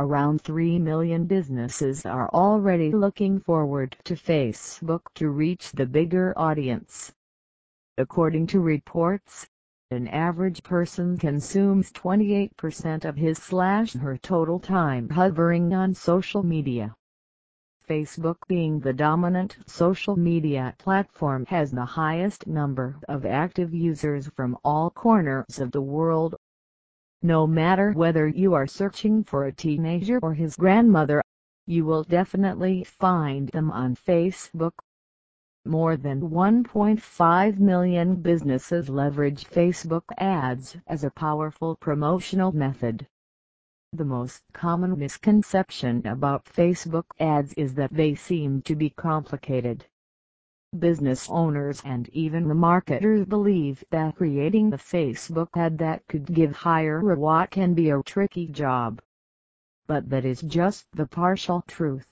around 3 million businesses are already looking forward to Facebook to reach the bigger audience. According to reports, an average person consumes 28% of his slash her total time hovering on social media. Facebook being the dominant social media platform has the highest number of active users from all corners of the world. No matter whether you are searching for a teenager or his grandmother, you will definitely find them on Facebook. More than 1.5 million businesses leverage Facebook ads as a powerful promotional method. The most common misconception about Facebook ads is that they seem to be complicated. Business owners and even the marketers believe that creating a Facebook ad that could give higher ROI can be a tricky job. But that is just the partial truth.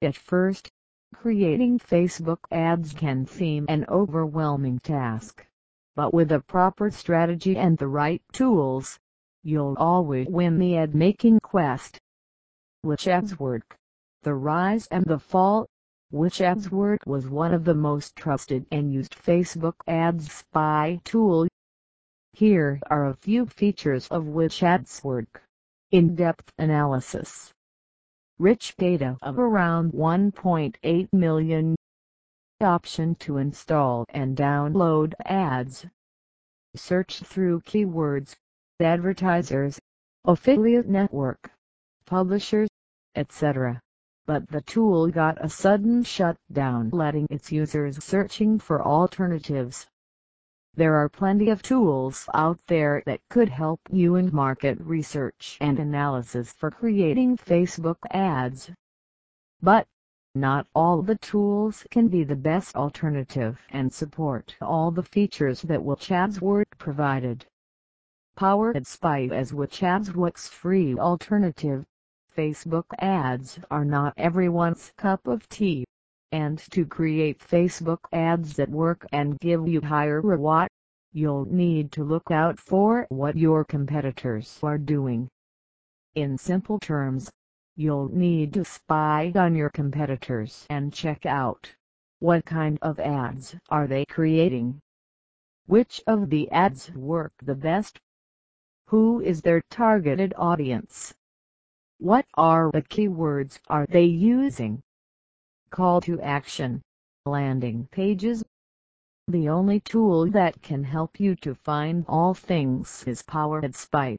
At first, creating Facebook ads can seem an overwhelming task. But with a proper strategy and the right tools, you'll always win the ad-making quest. Which ads work? The rise and the fall. Which work was one of the most trusted and used Facebook ads spy tool. Here are a few features of which work. In-depth analysis. Rich data of around 1.8 million. Option to install and download ads. Search through keywords advertisers, affiliate network, publishers, etc. But the tool got a sudden shutdown letting its users searching for alternatives. There are plenty of tools out there that could help you in market research and analysis for creating Facebook ads. But, not all the tools can be the best alternative and support all the features that Which Ads Work provided powered by as which ads what's free alternative. Facebook ads are not everyone's cup of tea. And to create Facebook ads that work and give you higher ROI, you'll need to look out for what your competitors are doing. In simple terms, you'll need to spy on your competitors and check out what kind of ads are they creating. Which of the ads work the best who is their targeted audience? What are the keywords are they using? Call to action. Landing pages. The only tool that can help you to find all things is PowerAdSpy.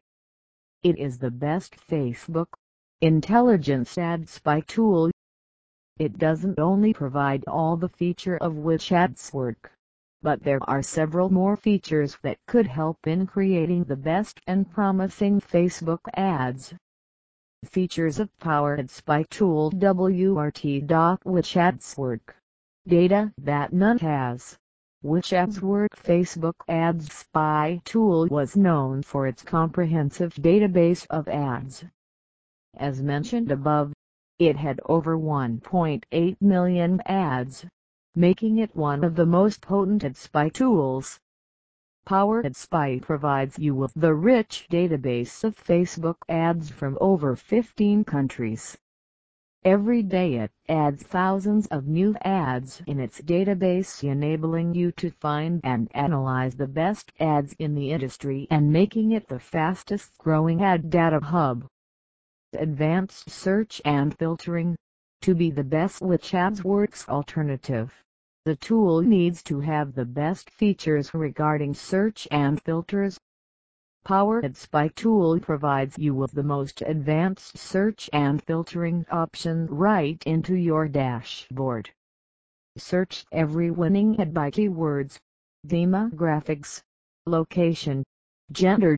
It is the best Facebook intelligence ad spy tool. It doesn't only provide all the feature of which ads work, but there are several more features that could help in creating the best and promising Facebook ads. Features of PowerAdSpy Tool WRT. Which ads work? Data that none has. Which ads work Facebook Ads Spy Tool was known for its comprehensive database of ads. As mentioned above, it had over 1.8 million ads making it one of the most potent ad spy tools. PowerAdSpy provides you with the rich database of Facebook ads from over 15 countries. Every day it adds thousands of new ads in its database enabling you to find and analyze the best ads in the industry and making it the fastest growing ad data hub. Advanced search and filtering to be the best which ads works alternative. The tool needs to have the best features regarding search and filters. PowerAdSpy Tool provides you with the most advanced search and filtering option right into your dashboard. Search every winning ad by keywords, demographics, location, gender,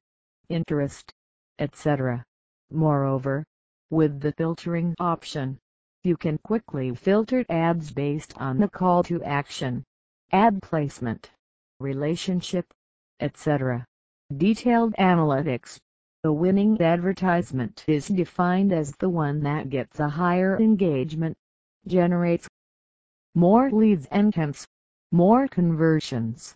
interest, etc. Moreover, with the filtering option, you can quickly filter ads based on the call to action, ad placement, relationship, etc. Detailed analytics. The winning advertisement is defined as the one that gets a higher engagement, generates more leads and hence, more conversions.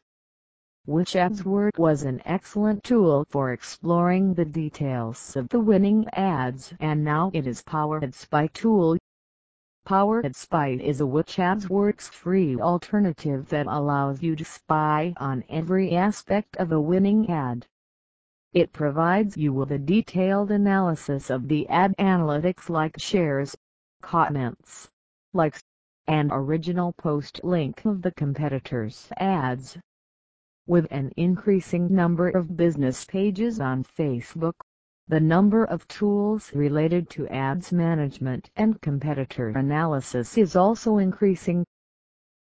which ads work was an excellent tool for exploring the details of the winning ads and now it is Powered by tool. PowerAdSpy is a which ads work's free alternative that allows you to spy on every aspect of a winning ad. It provides you with a detailed analysis of the ad analytics like shares, comments, likes, and original post link of the competitors' ads. With an increasing number of business pages on Facebook, the number of tools related to ads management and competitor analysis is also increasing.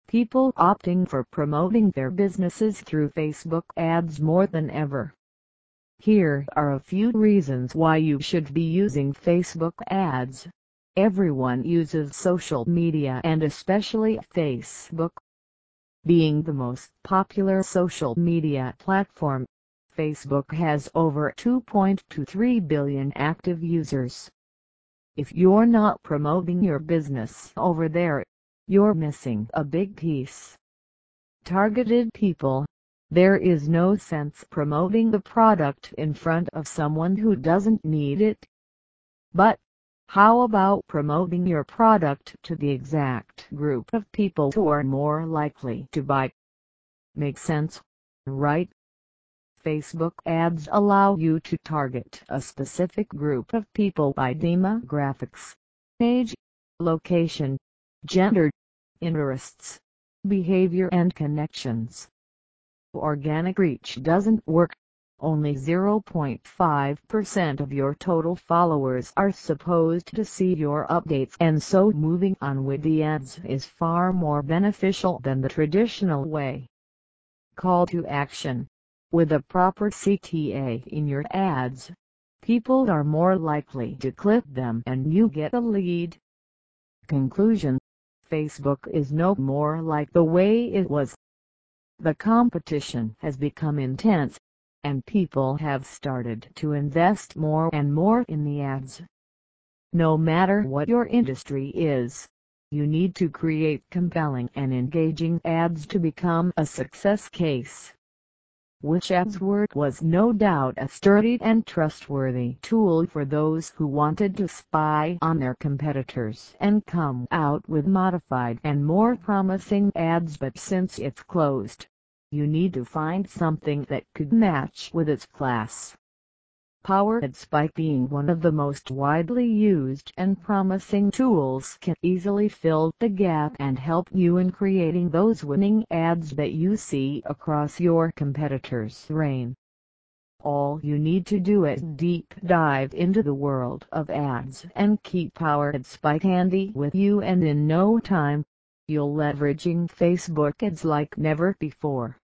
People opting for promoting their businesses through Facebook ads more than ever. Here are a few reasons why you should be using Facebook ads. Everyone uses social media and especially Facebook. Being the most popular social media platform, Facebook has over 2.23 billion active users. If you're not promoting your business over there, you're missing a big piece. Targeted people. There is no sense promoting the product in front of someone who doesn't need it. But, how about promoting your product to the exact group of people who are more likely to buy? Makes sense, right? Facebook ads allow you to target a specific group of people by demographics, age, location, gender, interests, behavior and connections. Organic reach doesn't work. Only 0.5% of your total followers are supposed to see your updates and so moving on with the ads is far more beneficial than the traditional way. Call to action with a proper CTA in your ads, people are more likely to click them and you get a lead. Conclusion Facebook is no more like the way it was. The competition has become intense, and people have started to invest more and more in the ads. No matter what your industry is, you need to create compelling and engaging ads to become a success case which ads work was no doubt a sturdy and trustworthy tool for those who wanted to spy on their competitors and come out with modified and more promising ads but since it's closed, you need to find something that could match with its class. PowerAdSpy being one of the most widely used and promising tools can easily fill the gap and help you in creating those winning ads that you see across your competitors' reign. All you need to do is deep dive into the world of ads and keep PowerAdSpy handy with you and in no time, you'll leveraging Facebook ads like never before.